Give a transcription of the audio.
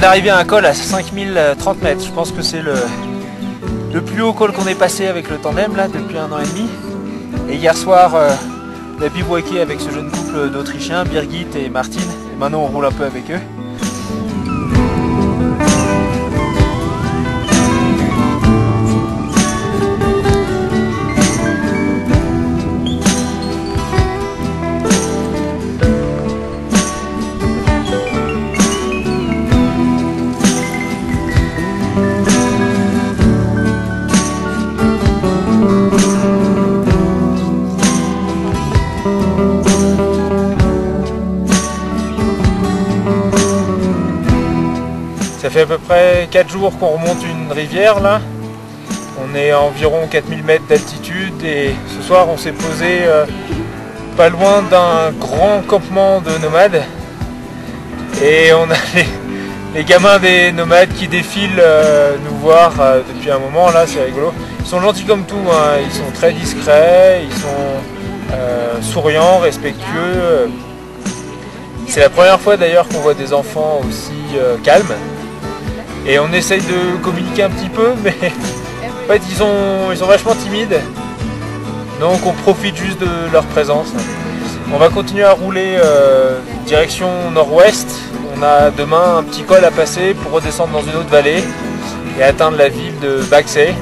vient d'arriver à un col à 5030 mètres. Je pense que c'est le, plus haut col qu'on ait passé avec le tandem là depuis un an et demi. Et hier soir, euh, on a bivouaqué avec ce jeune couple d'Autrichiens, Birgit et Martine. Et maintenant on roule un peu avec eux. Ça fait à peu près 4 jours qu'on remonte une rivière là. On est à environ 4000 mètres d'altitude et ce soir on s'est posé euh, pas loin d'un grand campement de nomades. Et on a les, gamins des nomades qui défilent euh, nous voir euh, depuis un moment là, c'est rigolo. Ils sont gentils comme tout, hein. ils sont très discrets, ils sont souriants, respectueux. C'est la première fois d'ailleurs qu'on voit des enfants aussi calmes. Et on essaye de communiquer un petit peu, mais en fait ils sont, ils vachement timides. Donc on profite juste de leur présence. On va continuer à rouler euh, direction nord-ouest. On a demain un petit col à passer pour redescendre dans une autre vallée et atteindre la ville de Baxay.